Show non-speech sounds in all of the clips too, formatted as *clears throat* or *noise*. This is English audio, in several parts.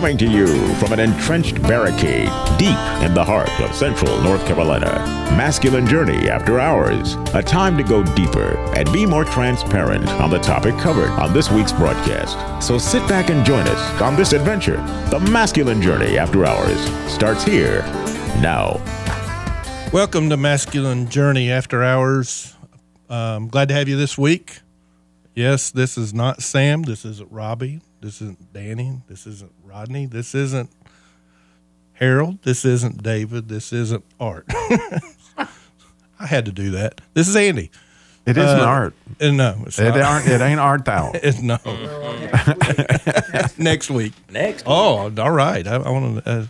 Coming to you from an entrenched barricade deep in the heart of central North Carolina. Masculine Journey After Hours. A time to go deeper and be more transparent on the topic covered on this week's broadcast. So sit back and join us on this adventure. The Masculine Journey After Hours starts here now. Welcome to Masculine Journey After Hours. Um, glad to have you this week. Yes, this is not Sam. This isn't Robbie. This isn't Danny. This isn't Rodney. This isn't Harold. This isn't David. This isn't Art. *laughs* I had to do that. This is Andy. It isn't Uh, art. No, it's It not. aren't. It ain't art thou. *laughs* It's no. *laughs* Next week. Next. Oh, all right. I, I want to uh,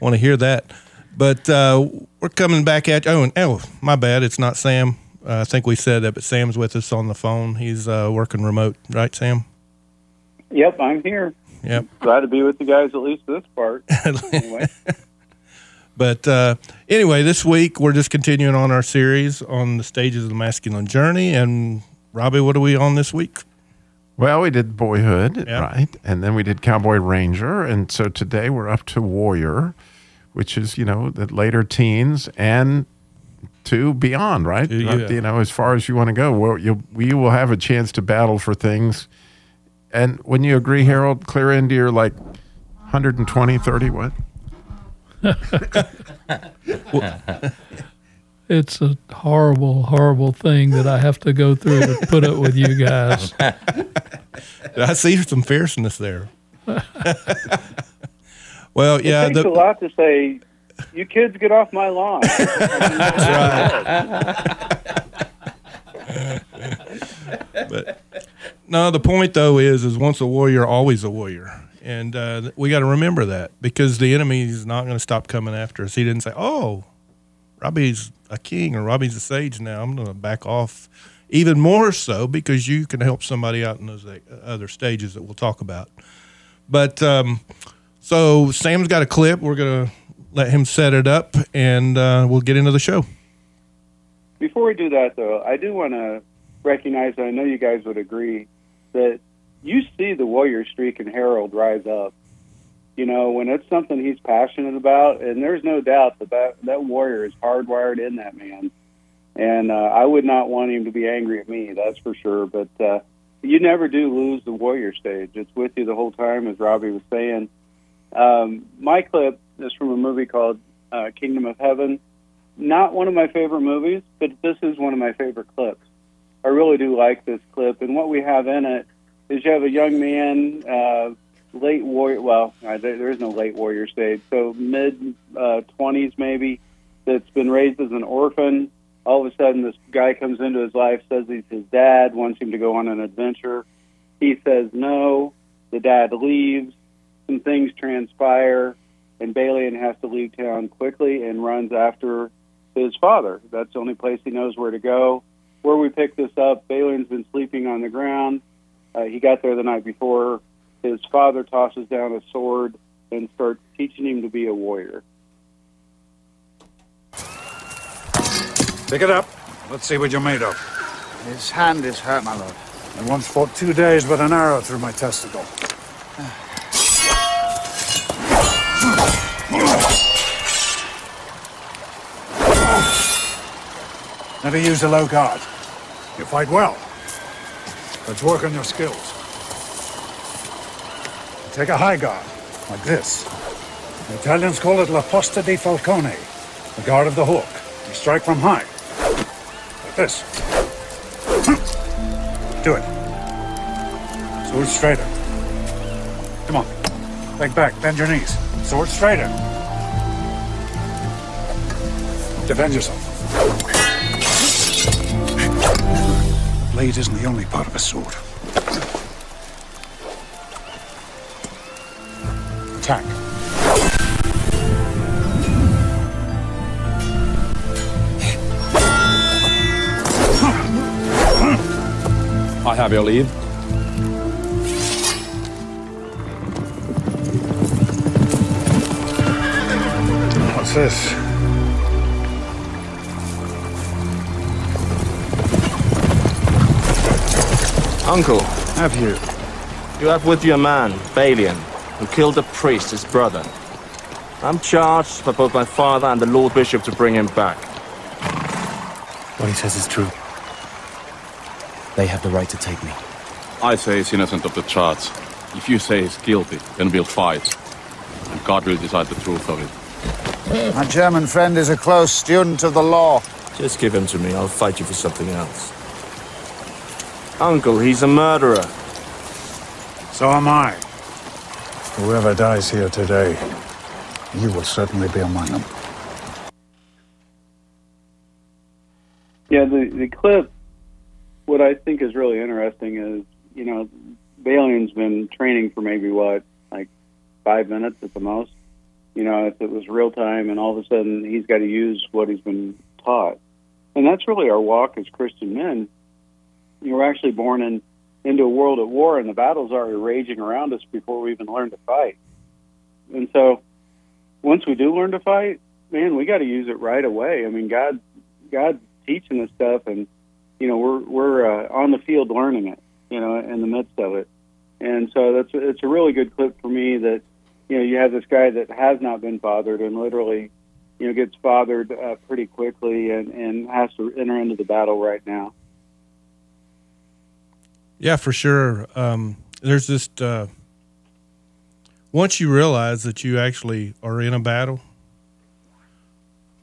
want to hear that. But uh, we're coming back at oh, and, oh, my bad. It's not Sam. Uh, I think we said that, but Sam's with us on the phone. He's uh, working remote, right, Sam? Yep, I'm here. Yep. Glad to be with you guys at least this part. Anyway, *laughs* But uh, anyway, this week we're just continuing on our series on the stages of the masculine journey. And Robbie, what are we on this week? Well, we did boyhood, Yeah. right, and then we did cowboy ranger, and so today we're up to warrior, which is you know the later teens and to beyond, right? Yeah. You know, as far as you want to go, well, you we will have a chance to battle for things. And when you agree, Harold, clear into your like 120, 30, what? *laughs* It's a horrible, horrible thing that I have to go through to put up with you guys. *laughs* I see some fierceness there. *laughs* well, yeah, it takes the- a lot to say, "You kids get off my lawn." That's right. but no, the point though is, is once a warrior, always a warrior, and uh, we got to remember that because the enemy is not going to stop coming after us. He didn't say, "Oh, Robbie's a king or Robbie's a sage now. I'm going to back off." Even more so because you can help somebody out in those uh, other stages that we'll talk about. But um, so Sam's got a clip. We're going to let him set it up, and uh, we'll get into the show. Before we do that, though, I do want to recognize, I know you guys would agree, that you see the warrior streak in Harold rise up. You know, when it's something he's passionate about, and there's no doubt that that, that warrior is hardwired in that man. And uh, I would not want him to be angry at me, that's for sure. But uh, you never do lose the warrior stage. It's with you the whole time, as Robbie was saying. Um, my clip is from a movie called uh, Kingdom of Heaven. Not one of my favorite movies, but this is one of my favorite clips. I really do like this clip, and what we have in it is you have a young man, uh, late warrior. Well, there, there is no late warrior stage, so mid uh, twenties maybe. That's been raised as an orphan. All of a sudden, this guy comes into his life, says he's his dad, wants him to go on an adventure. He says no. The dad leaves. Some things transpire, and Balian has to leave town quickly and runs after his father. That's the only place he knows where to go. Where we pick this up, Balian's been sleeping on the ground. Uh, he got there the night before. His father tosses down a sword and starts teaching him to be a warrior. Pick it up. Let's see what you're made of. His hand is hurt, my lord. I once fought two days with an arrow through my testicle. Never use a low guard. You fight well. Let's work on your skills. Take a high guard, like this. The Italians call it La Posta di Falcone, the guard of the hawk. You strike from high, like this. Do it. Sword straighter. Come on. Leg back, bend your knees. Sword straighter. Defend yourself. blade isn't the only part of a sword. Attack. I have your lead. What's this? Uncle, Have you? you have with you a man, Balian, who killed a priest, his brother. I'm charged by both my father and the Lord Bishop to bring him back. What he says is true. They have the right to take me. I say he's innocent of the charge. If you say he's guilty, then we'll fight. And God will decide the truth of it. My German friend is a close student of the law. Just give him to me. I'll fight you for something else. Uncle, he's a murderer. So am I. Whoever dies here today, you will certainly be among them. Yeah, the the clip. What I think is really interesting is, you know, Balian's been training for maybe what, like five minutes at the most. You know, if it was real time, and all of a sudden he's got to use what he's been taught, and that's really our walk as Christian men. You know, we're actually born in into a world at war, and the battles are raging around us before we even learn to fight. And so, once we do learn to fight, man, we got to use it right away. I mean, God, God's teaching us stuff, and you know, we're we're uh, on the field learning it. You know, in the midst of it, and so that's it's a really good clip for me that you know you have this guy that has not been fathered and literally you know gets fathered uh, pretty quickly and and has to enter into the battle right now. Yeah, for sure. Um, there's just uh, once you realize that you actually are in a battle,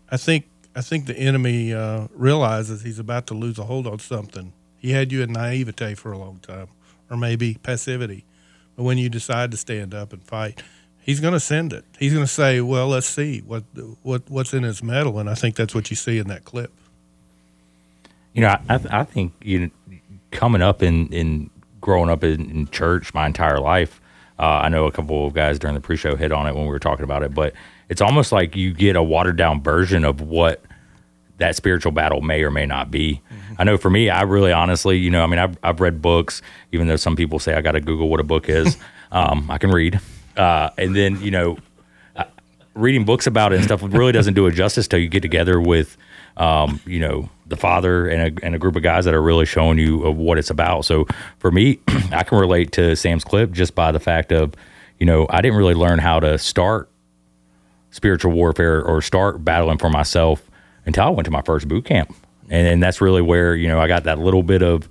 I think I think the enemy uh, realizes he's about to lose a hold on something. He had you in naivete for a long time, or maybe passivity. But when you decide to stand up and fight, he's going to send it. He's going to say, "Well, let's see what what what's in his mettle," and I think that's what you see in that clip. You know, I, I think you coming up in, in growing up in, in church my entire life, uh, I know a couple of guys during the pre-show hit on it when we were talking about it, but it's almost like you get a watered down version of what that spiritual battle may or may not be. I know for me, I really honestly, you know, I mean, I've, I've read books, even though some people say I got to Google what a book is. *laughs* um, I can read. Uh, and then, you know, reading books about it and stuff really doesn't do it justice till you get together with, um, you know, the father and a, and a group of guys that are really showing you of what it's about. So for me, *clears throat* I can relate to Sam's clip just by the fact of, you know, I didn't really learn how to start spiritual warfare or start battling for myself until I went to my first boot camp. And, and that's really where, you know, I got that little bit of,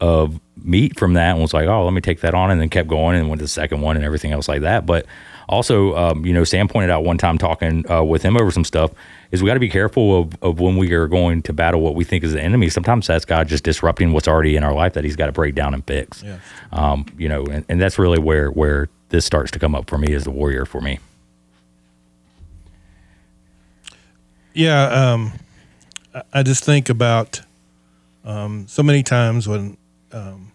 of meat from that and was like, oh, let me take that on and then kept going and went to the second one and everything else like that. But also, um, you know, Sam pointed out one time talking uh, with him over some stuff is we got to be careful of, of when we are going to battle what we think is the enemy. Sometimes that's God just disrupting what's already in our life that he's got to break down and fix. Yeah. Um, you know, and, and that's really where, where this starts to come up for me as the warrior for me. Yeah, um, I- I just think about um, so many times when um,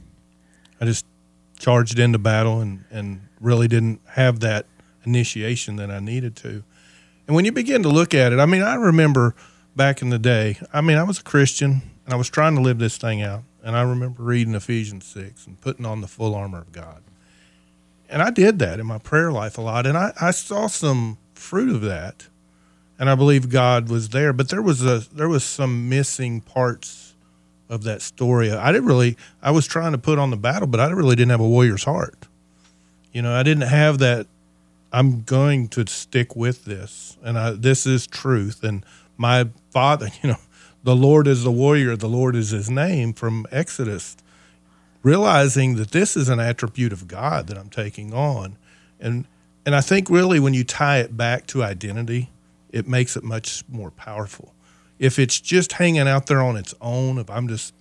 I just charged into battle and, and really didn't have that initiation that I needed to. And when you begin to look at it, I mean, I remember back in the day, I mean, I was a Christian and I was trying to live this thing out. And I remember reading Ephesians 6 and putting on the full armor of God. And I did that in my prayer life a lot. And I, I saw some fruit of that and I believe God was there. But there was a there was some missing parts of that story. I didn't really. I was trying to put on the battle, but I really didn't have a warrior's heart. You know, I didn't have that. I'm going to stick with this, and I, this is truth. And my father, *laughs* you know, the Lord is the warrior. The Lord is His name from Exodus. Realizing that this is an attribute of God that I'm taking on, and and I think really when you tie it back to identity, it makes it much more powerful. If it's just hanging out there on its own, if I'm just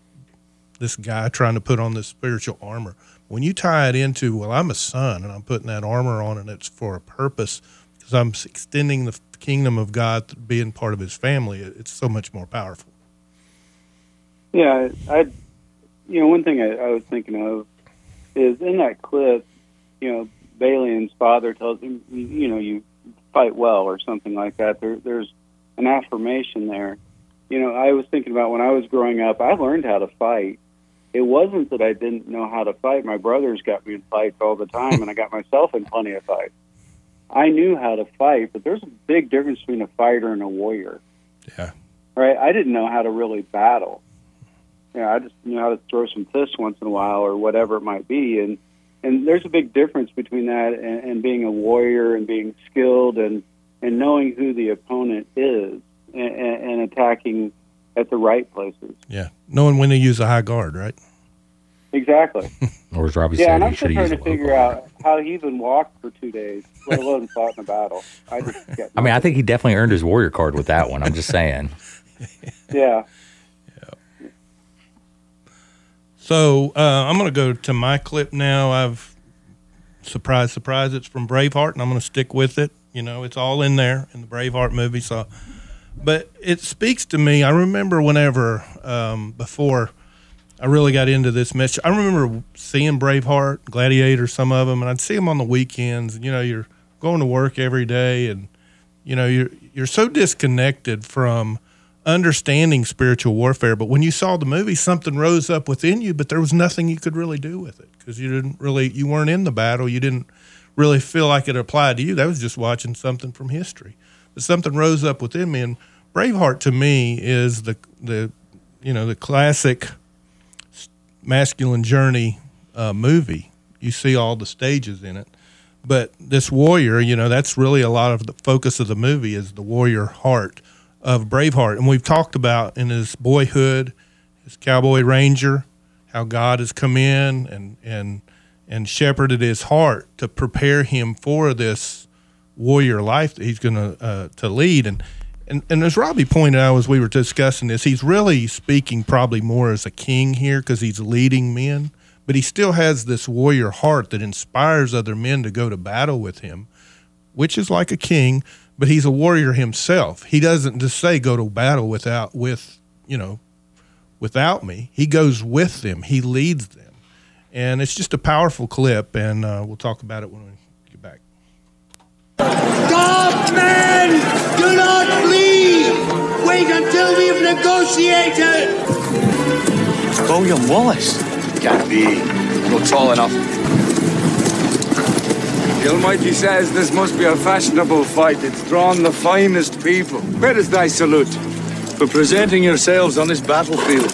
this guy trying to put on this spiritual armor, when you tie it into, well, I'm a son and I'm putting that armor on and it's for a purpose because I'm extending the kingdom of God, being part of his family, it's so much more powerful. Yeah, I, you know, one thing I, I was thinking of is in that clip, you know, Balian's father tells him, you know, you fight well or something like that. There, there's an affirmation there. You know, I was thinking about when I was growing up, I learned how to fight, it wasn't that I didn't know how to fight. My brothers got me in fights all the time, and I got myself in plenty of fights. I knew how to fight, but there's a big difference between a fighter and a warrior. Yeah. Right? I didn't know how to really battle. You know, I just knew how to throw some fists once in a while or whatever it might be, and and there's a big difference between that and, and being a warrior and being skilled and and knowing who the opponent is and, and, and attacking at the right places. Yeah. Knowing when to use a high guard, right? Exactly. *laughs* Or as Robbie yeah, said, and he I'm should still trying to a figure out how he even walked for two days, let alone fought in a battle. I just *laughs* get I mean, I think he definitely earned his warrior card with that one. I'm just saying. *laughs* yeah. So uh, I'm going to go to my clip now. I've surprise, surprise. It's from Braveheart, and I'm going to stick with it. You know, it's all in there in the Braveheart movie. So, but it speaks to me. I remember whenever um, before I really got into this message. I remember seeing Braveheart, Gladiator, some of them, and I'd see them on the weekends. And you know, you're going to work every day, and you know, you're you're so disconnected from understanding spiritual warfare. But when you saw the movie, something rose up within you, but there was nothing you could really do with it because you didn't really, you weren't in the battle. You didn't really feel like it applied to you. That was just watching something from history. But something rose up within me, and Braveheart to me is the the you know the classic masculine journey uh, movie. You see all the stages in it, but this warrior, you know, that's really a lot of the focus of the movie is the warrior heart of Braveheart, and we've talked about in his boyhood, his cowboy ranger, how God has come in and and and shepherded his heart to prepare him for this warrior life that he's going to uh, to lead and. And, and as Robbie pointed out as we were discussing this, he's really speaking probably more as a king here because he's leading men, but he still has this warrior heart that inspires other men to go to battle with him, which is like a king, but he's a warrior himself. He doesn't just say go to battle without with you know without me. He goes with them. He leads them, and it's just a powerful clip. And uh, we'll talk about it when we. Stop, men! Do not flee! Wait until we've negotiated! William Wallace. Can't be. Not tall enough. The Almighty says this must be a fashionable fight. It's drawn the finest people. Where is thy salute? For presenting yourselves on this battlefield.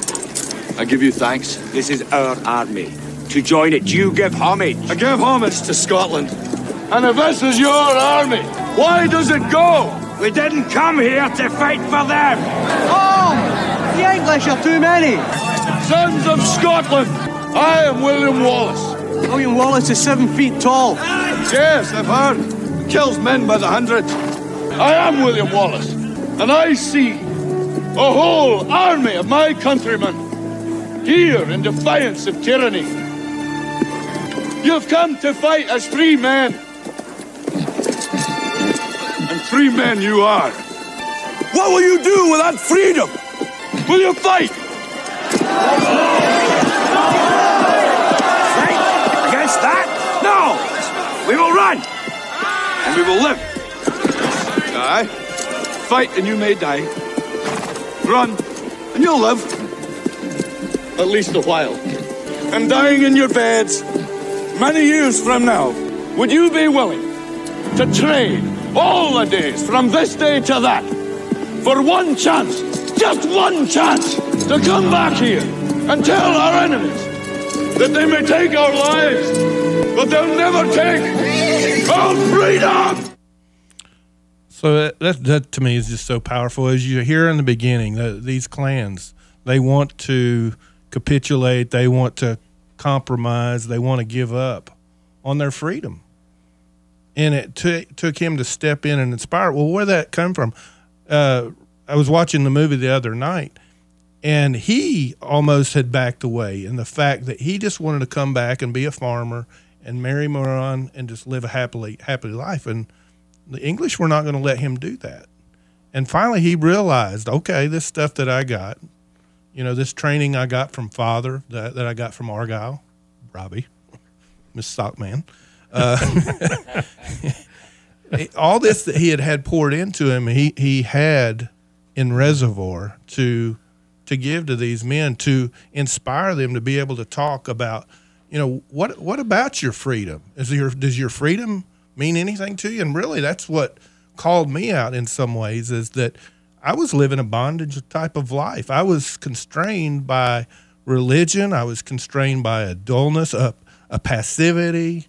I give you thanks. This is our army. To join it, you give homage. I give homage to Scotland. And if this is your army, why does it go? We didn't come here to fight for them. Oh! The English are too many! Sons of Scotland, I am William Wallace. William Wallace is seven feet tall. Yes, I've heard. Kills men by the hundred. I am William Wallace, and I see a whole army of my countrymen here in defiance of tyranny. You've come to fight as free men. Free men you are. What will you do without freedom? Will you fight? Fight against that? No! We will run! And we will live. Aye. Fight and you may die. Run and you'll live. At least a while. And dying in your beds many years from now, would you be willing to trade all the days from this day to that for one chance, just one chance, to come back here and tell our enemies that they may take our lives, but they'll never take our freedom? So that, that, that to me is just so powerful. As you hear in the beginning, the, these clans they want to capitulate, they want to compromise, they want to give up on their freedom, and it t- took him to step in and inspire. Well, where that come from? Uh, I was watching the movie the other night, and he almost had backed away in the fact that he just wanted to come back and be a farmer and marry Murron and just live a happily happy life and the English were not going to let him do that. And finally, he realized, okay, this stuff that I got, you know, this training I got from father that, that I got from Argyle, Robbie, *laughs* Miss Stockman, uh, *laughs* all this that he had had poured into him, he, he had in reservoir to to give to these men to inspire them to be able to talk about, you know, what what about your freedom? Is your does your freedom mean anything to you? And really, that's what called me out in some ways is that I was living a bondage type of life. I was constrained by religion. I was constrained by a dullness, a, a passivity.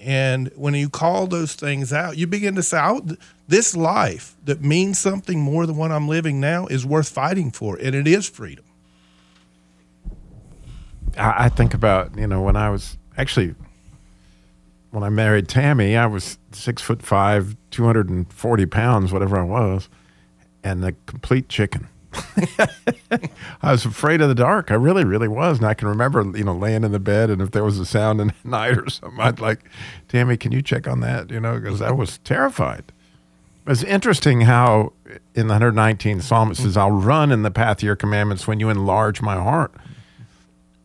And when you call those things out, you begin to say, this life that means something more than what I'm living now is worth fighting for. And it is freedom. I, I think about, you know, when I was actually, when I married Tammy, I was six foot five, 240 pounds, whatever I was, and a complete chicken. *laughs* I was afraid of the dark. I really, really was. And I can remember, you know, laying in the bed, and if there was a sound in *laughs* the night or something, I'd like, Tammy, can you check on that? You know, because I was terrified. It's interesting how in the 119th Psalm it says, I'll run in the path of your commandments when you enlarge my heart.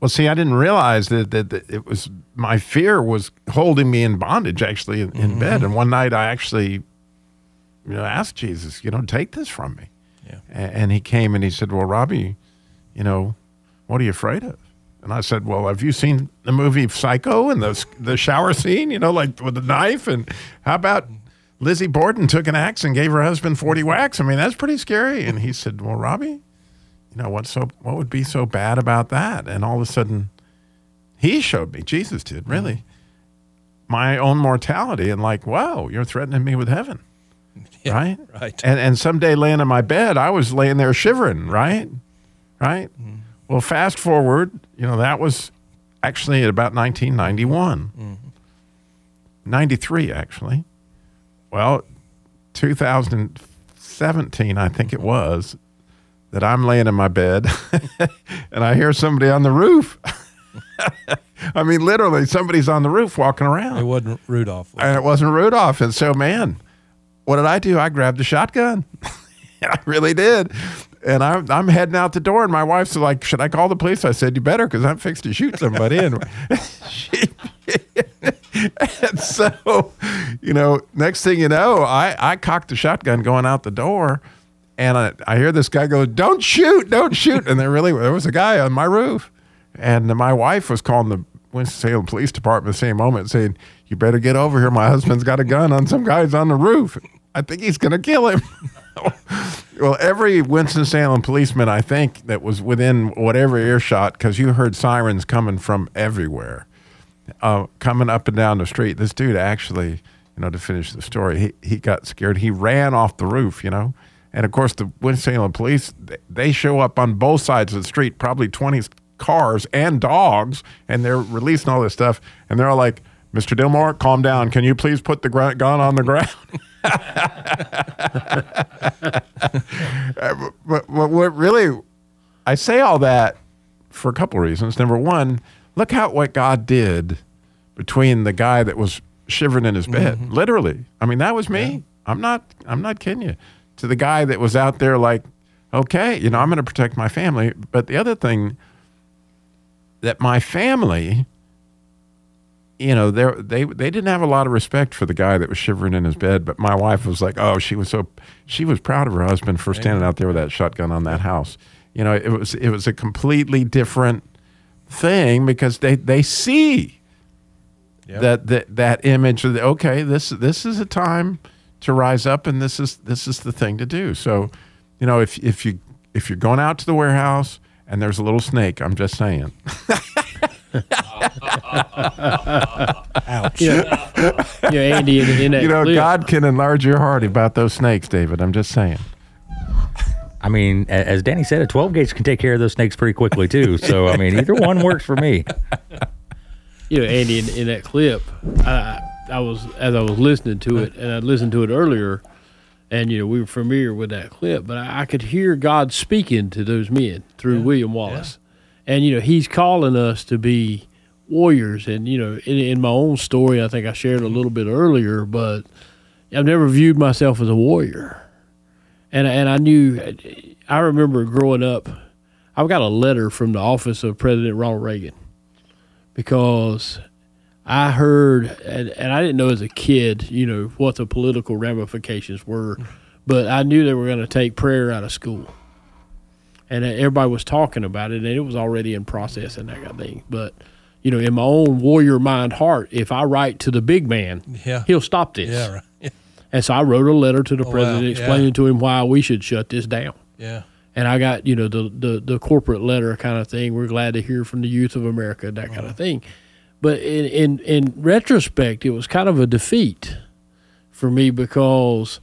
Well, see, I didn't realize that, that, that it was my fear was holding me in bondage actually in, in bed. Mm-hmm. And one night I actually, you know, asked Jesus, you know, take this from me. Yeah. And he came and he said, Well, Robbie, you know, what are you afraid of? And I said, Well, have you seen the movie Psycho and the, the shower scene, you know, like with the knife? And how about Lizzie Borden took an axe and gave her husband 40 whacks? I mean, that's pretty scary. And he said, Well, Robbie, you know, what's so, what would be so bad about that? And all of a sudden, he showed me, Jesus did, really, my own mortality and like, wow, you're threatening me with heaven. *laughs* right? right. And and someday laying in my bed, I was laying there shivering, right? Right? Mm-hmm. Well, fast forward, you know, that was actually at about 1991. Mm-hmm. 93 actually. Well, 2017, I think it mm-hmm. was, that I'm laying in my bed *laughs* and I hear somebody on the roof. *laughs* I mean, literally, somebody's on the roof walking around. It wasn't Rudolph. And it wasn't Rudolph. And so, man, what did I do? I grabbed a shotgun. *laughs* I really did. And I'm, I'm heading out the door, and my wife's like, Should I call the police? I said, You better, because I'm fixed to shoot somebody. and, *laughs* she, *laughs* and so, you know, next thing you know, I, I cocked the shotgun going out the door. And I, I hear this guy go, "Don't shoot! Don't shoot!" And there really there was a guy on my roof, and my wife was calling the Winston-Salem Police Department the same moment, saying, "You better get over here. My husband's got a gun on some guys on the roof. I think he's going to kill him." *laughs* well, every Winston-Salem policeman, I think, that was within whatever earshot, because you heard sirens coming from everywhere, uh, coming up and down the street. This dude actually, you know, to finish the story, he he got scared. He ran off the roof, you know. And of course, the Winston-Salem police, they show up on both sides of the street, probably 20 cars and dogs, and they're releasing all this stuff. And they're all like, Mr. Dilmore, calm down. Can you please put the gun on the ground? *laughs* Uh, but, but what really, I say all that for a couple of reasons. Number one, look how what God did between the guy that was shivering in his bed, literally. I mean, that was me. I'm not. I'm not kidding you. To the guy that was out there, like, okay, you know, I'm going to protect my family. But the other thing that my family, you know, they they they didn't have a lot of respect for the guy that was shivering in his bed. But my wife was like, oh, she was so she was proud of her husband for standing out there with that shotgun on that house. You know, it was it was a completely different thing because they they see that that that image of the, okay this this is a time to rise up and this is this is the thing to do so you know if if you if you're going out to the warehouse and there's a little snake i'm just saying *laughs* Ouch. Yeah, yeah Andy, in, in you know clip, god can enlarge your heart about those snakes david i'm just saying I mean, as Danny said, a 12 gauge can take care of those snakes pretty quickly too. So I mean, either one works for me. you know, Andy, in, in that clip, I, I was as I was listening to it, and I listened to it earlier, and you know we were familiar with that clip, but I, I could hear God speaking to those men through William Wallace, and you know He's calling us to be warriors, and you know in, in my own story, I think I shared a little bit earlier, but I've never viewed myself as a warrior, and and I knew, I remember growing up, I got a letter from the office of President Ronald Reagan because I heard, and, and I didn't know as a kid, you know, what the political ramifications were, but I knew they were going to take prayer out of school. And everybody was talking about it, and it was already in process and that kind of thing. But you know, in my own warrior mind heart, if I write to the big man, Yeah. he'll stop this. Yeah, right. Yeah. *laughs* And so I wrote a letter to the Oh, wow. president Yeah. explaining to him why we should shut this down. Yeah. And I got, you know, the, the, the corporate letter kind of thing. We're glad to hear from the youth of America, that kind Uh-huh. of thing. But in, in, in retrospect, it was kind of a defeat for me because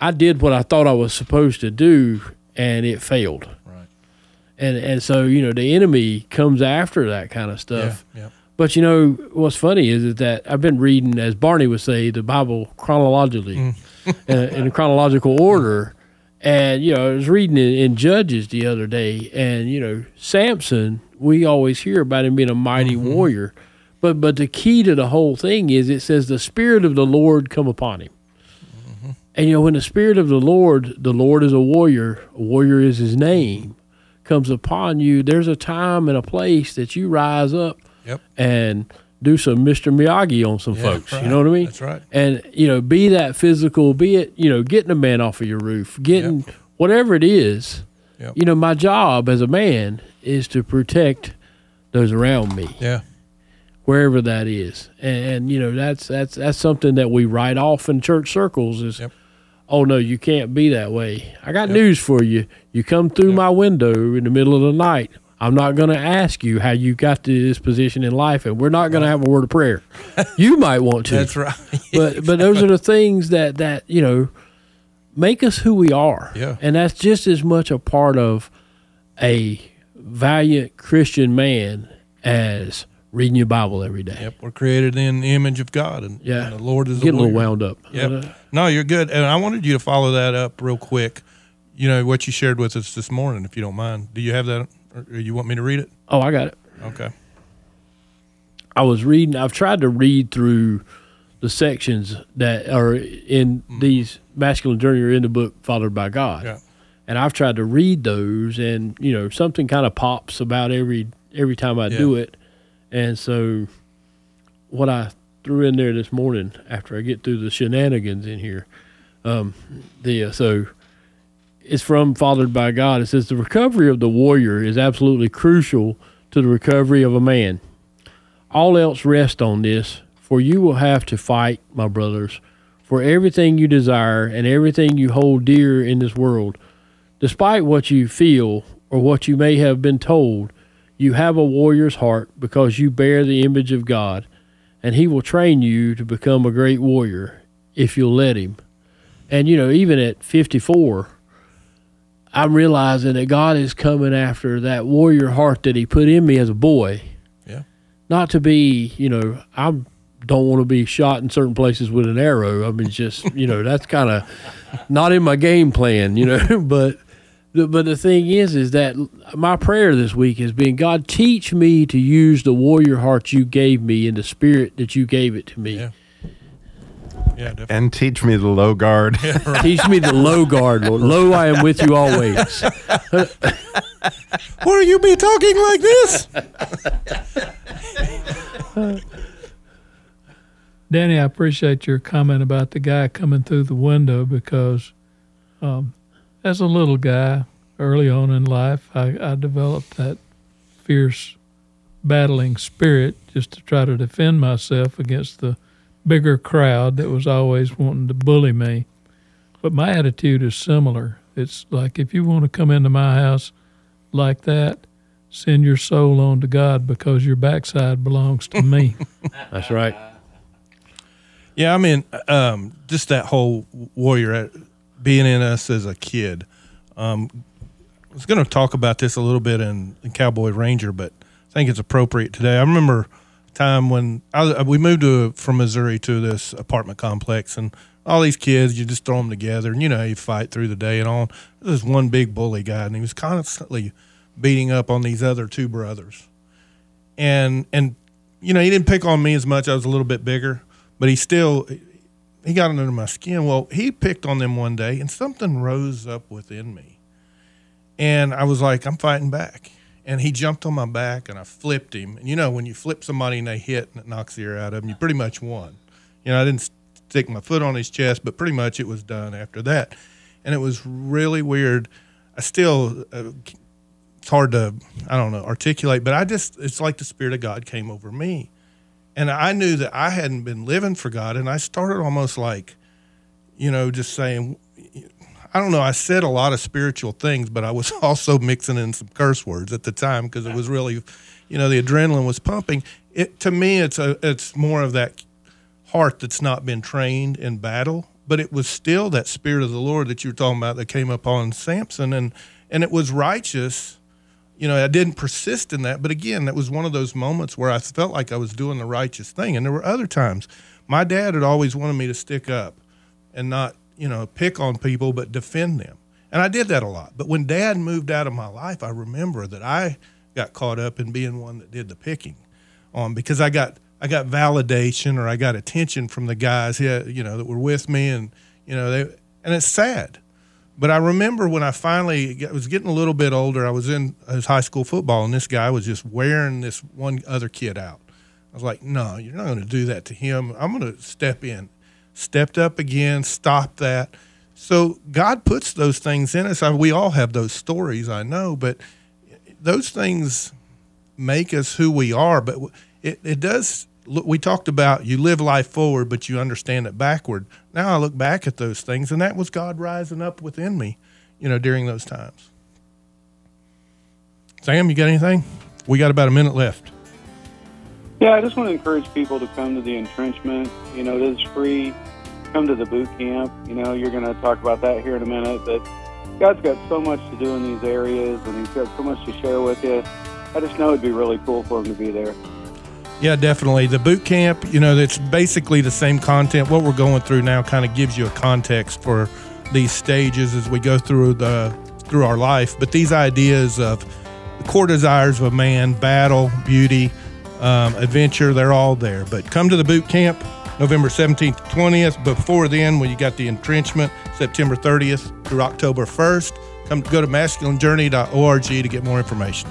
I did what I thought I was supposed to do and it failed. And, and so, you know, the enemy comes after that kind of stuff. Yeah. But you know what's funny is that I've been reading, as Barney would say, the Bible chronologically, Mm. *laughs* in, in a chronological order. And you know, I was reading in, in Judges the other day, and you know, Samson. We always hear about him being a mighty Mm-hmm. warrior, but but the key to the whole thing is it says the spirit of the Lord come upon him. Mm-hmm. And you know, when the spirit of the Lord, the Lord is a warrior, a warrior is his name, comes upon you, there's a time and a place that you rise up Yep. and do some Mr. Miyagi on some Yeah, folks. right. You know what I mean? That's right. And you know, be that physical, be it, you know, getting a man off of your roof, getting whatever it is. Yep. You know, my job as a man is to protect those around me. Yeah. Wherever that is. And, and you know, that's that's that's something that we write off in church circles is oh no, you can't be that way. I got news for you. You come through my window in the middle of the night. I'm not going to ask you how you got to this position in life, and we're not going to have a word of prayer. *laughs* You might want to. That's right. *laughs* but but those are the things that that you know make us who we are. Yeah. and that's just as much a part of a valiant Christian man as reading your Bible every day. Yep, we're created in the image of God, and Yeah. and the Lord is a little wound up. Yep. Uh, no, you're good, and I wanted you to follow that up real quick. You know what you shared with us this morning, if you don't mind. Do you have that, or you want me to read it? Oh, I got it. Okay. I was reading. I've tried to read through the sections that are in these masculine journey or in the book Fathered by God. Yeah. And I've tried to read those, and you know something kind of pops about every every time I do it, and so what I threw in there this morning after I get through the shenanigans in here, um, the uh, so it's from Fathered by God. It says the recovery of the warrior is absolutely crucial to the recovery of a man. All else rest on this, for you will have to fight, my brothers, for everything you desire and everything you hold dear in this world. Despite what you feel or what you may have been told, you have a warrior's heart because you bear the image of God, and He will train you to become a great warrior if you'll let Him. And, you know, even at 54, I'm realizing that God is coming after that warrior heart that He put in me as a boy. Yeah. Not to be, you know, I don't want to be shot in certain places with an arrow. I mean, just, you know, that's kind of not in my game plan, you know. *laughs* but, but the thing is, is that my prayer this week has been, God, teach me to use the warrior heart you gave me in the spirit that you gave it to me. Yeah. Yeah, definitely. And teach me the low guard. *laughs* Teach me the low guard, Lord. Lo, I am with you always. *laughs* *laughs* Will you be talking like this? Danny, I appreciate your comment about the guy coming through the window because, um, as a little guy, early on in life, I, I developed that fierce battling spirit just to try to defend myself against the bigger crowd that was always wanting to bully me. But my attitude is similar. It's like if you want to come into my house like that, send your soul on to God because your backside belongs to me. *laughs* That's right. Yeah, I mean, um, just that whole warrior being in us as a kid. Um, I was going to talk about this a little bit in, in Cowboy Ranger, but I think it's appropriate today. I remember a time when I, we moved to from Missouri to this apartment complex, and all these kids, you just throw them together, and you know you fight through the day and on. There's this one big bully guy, and he was constantly beating up on these other two brothers, and and you know he didn't pick on me as much. I was a little bit bigger, but he still he got under my skin. Well, he picked on them one day, and something rose up within me, and I was like, I'm fighting back. And he jumped on my back, and I flipped him. And you know, when you flip somebody and they hit and it knocks the air out of them, you pretty much won. You know, I didn't stick my foot on his chest, but pretty much it was done after that. And it was really weird. I still, uh, it's hard to I don't know articulate, but I just it's like the spirit of God came over me, and I knew that I hadn't been living for God, and I started almost like, you know, just saying. I don't know. I said a lot of spiritual things, but I was *laughs* also mixing in some curse words at the time because it was really, you know, the adrenaline was pumping. It to me, it's a it's more of that heart that's not been trained in battle, but it was still that spirit of the Lord that you were talking about that came upon Samson, and and it was righteous. You know, I didn't persist in that, but again, that was one of those moments where I felt like I was doing the righteous thing. And there were other times. My dad had always wanted me to stick up and not, you know, pick on people, but defend them. And I did that a lot. But when dad moved out of my life, I remember that I got caught up in being one that did the picking on because I got I got validation or I got attention from the guys here, you know, that were with me, and you know, they and it's sad. But I remember when I finally was getting a little bit older, I was in his high school football, and this guy was just wearing this one other kid out. I was like, "No, you're not going to do that to him. I'm going to step in." Stepped up again, stopped that. So God puts those things in us. I, we all have those stories, I know, but those things make us who we are. But it, it does we talked about you live life forward, but you understand it backward. Now I look back at those things, and that was God rising up within me, you know, during those times. Sam, you got anything? We got about a minute left. Yeah, I just want to encourage people to come to the entrenchment. You know, it is free. Come to the boot camp. You know, you're going to talk about that here in a minute, but God's got so much to do in these areas, and He's got so much to share with you. I just know it'd be really cool for Him to be there. Yeah, definitely. The boot camp, you know, it's basically the same content. What we're going through now kind of gives you a context for these stages as we go through the through our life. But these ideas of the core desires of a man, battle, beauty, um, adventure, they're all there. But come to the boot camp November 17th, 20th. Before then, when you got the entrenchment, September 30th through October 1st. Come go to masculinejourney.org to get more information.